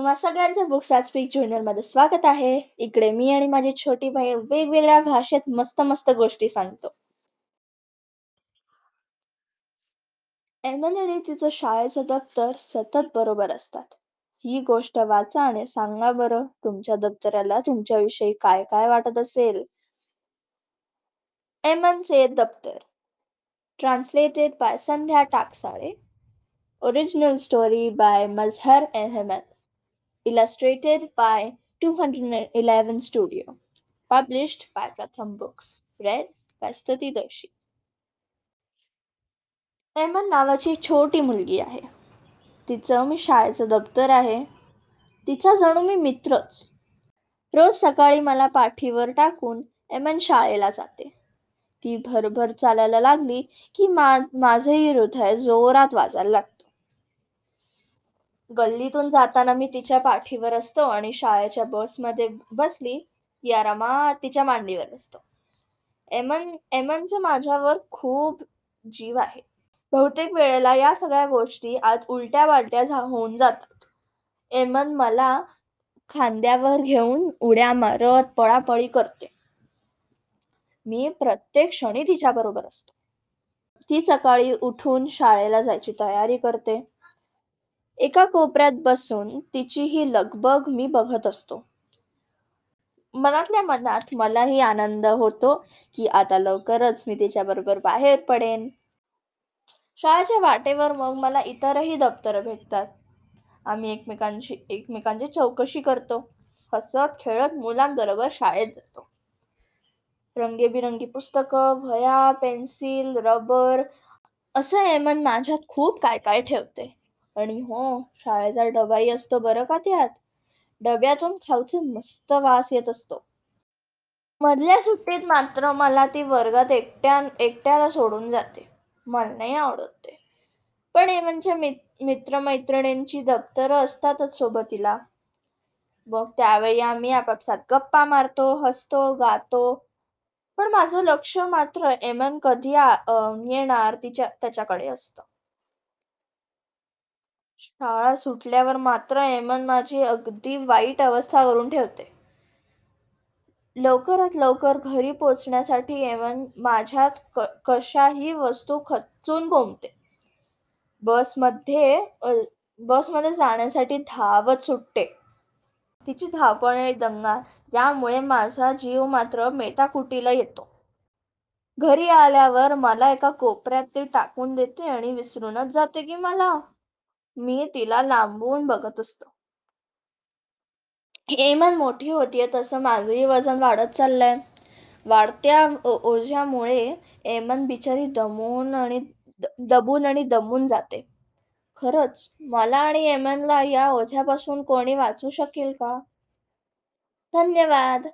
तुम्हा सगळ्यांचं बुक स्पीकमध्ये स्वागत आहे. इकडे मी आणि माझी छोटी बहीण वेगवेगळ्या भाषेत मस्त मस्त गोष्टी सांगतो. एमन आणि तिचं शाळेचं दप्तर सतत बरोबर असतात. ही गोष्ट वाचा आणि सांगा बरं तुमच्या दप्तराला तुमच्याविषयी काय काय वाटत असेल? एमनचे दप्तर. Translated by Sandhya Takasale. Original story by Mazhar Ahmed. Illustrated by 211 Studio, published by Pratham Books, read by Stuti Doshi. एमन नावाची छोटी मुलगी आहे. तिचं मी शाळेचं दप्तर आहे. तिचा जणू मी मित्रच. रोज सकाळी मला पाठीवर टाकून एमन शाळेला जाते. ती भरभर चालायला लागली की मा माझंही हृदय जोरात वाजायला लागतं. गल्लीतून जाताना मी तिच्या पाठीवर असतो आणि शाळेच्या बसमध्ये बसली या रमा तिच्या मांडीवर असतो. एमन एमनचं माझ्यावर खूप जीव आहे. बहुतेक वेळेला या सगळ्या गोष्टी आज उलट्या वालट्या होऊन जातात. एमन मला खांद्यावर घेऊन उड्या मारत पळापळी करते. मी प्रत्येक क्षणी तिच्या बरोबर असतो. ती सकाळी उठून शाळेला जायची तयारी करते. एका कोपऱ्यात बसून तिची ही लगबग मी बघत असतो. मनातल्या मनात मलाही आनंद होतो की आता लवकरच मी तिच्या बरोबर बाहेर पडेन. शाळेच्या वाटेवर मग मला इतरही दप्तर भेटतात. आम्ही एकमेकांशी एकमेकांची चौकशी करतो. हसत खेळत मुलांबरोबर शाळेत जातो. रंगीबिरंगी पुस्तकं वह्या पेन्सिल रबर असं एमन माझ्यात खूप काय काय ठेवते. आणि हो शाळेचा डबाही असतो बरं का त्यात? डब्यातून खाऊचे मस्त वास येत असतो. मधल्या सुट्टीत मात्र मला ती वर्गात एकट्या एकट्याला सोडून जाते. मला नाही आवडत ते. पण म्हणजे मित्रमैत्रिणींची दप्तर असतातच सोबतीला. मग त्यावेळी आम्ही आपापसात गप्पा मारतो हसतो गातो. पण माझं लक्ष मात्र एमन कधी येणार तिच्या त्याच्याकडे असतं. शाळा सुटल्यावर मात्र एमन माझी अगदी वाईट अवस्था करून ठेवते. लवकरात लवकर घरी पोचण्यासाठी एमन माझ्यात कशाही वस्तू खचून गोमते बसमध्ये बसमध्ये जाण्यासाठी धावत सुटते. तिची धावपळ दंगा यामुळे माझा जीव मात्र मेटाकुटीला येतो. घरी आल्यावर मला एका कोपऱ्यात ते टाकून देते आणि विसरूनच जाते की मला? मी तिला लांबून बघत असतो. हेमन मोठी होतीये तसं माझंही वजन वाढत चाललंय. वाढत्या ओझ्यामुळे एमन बिचारी दमून आणि दबून आणि दमून जाते. खरंच मला आणि एमनला या ओझ्यापासून कोणी वाचू शकेल का? धन्यवाद.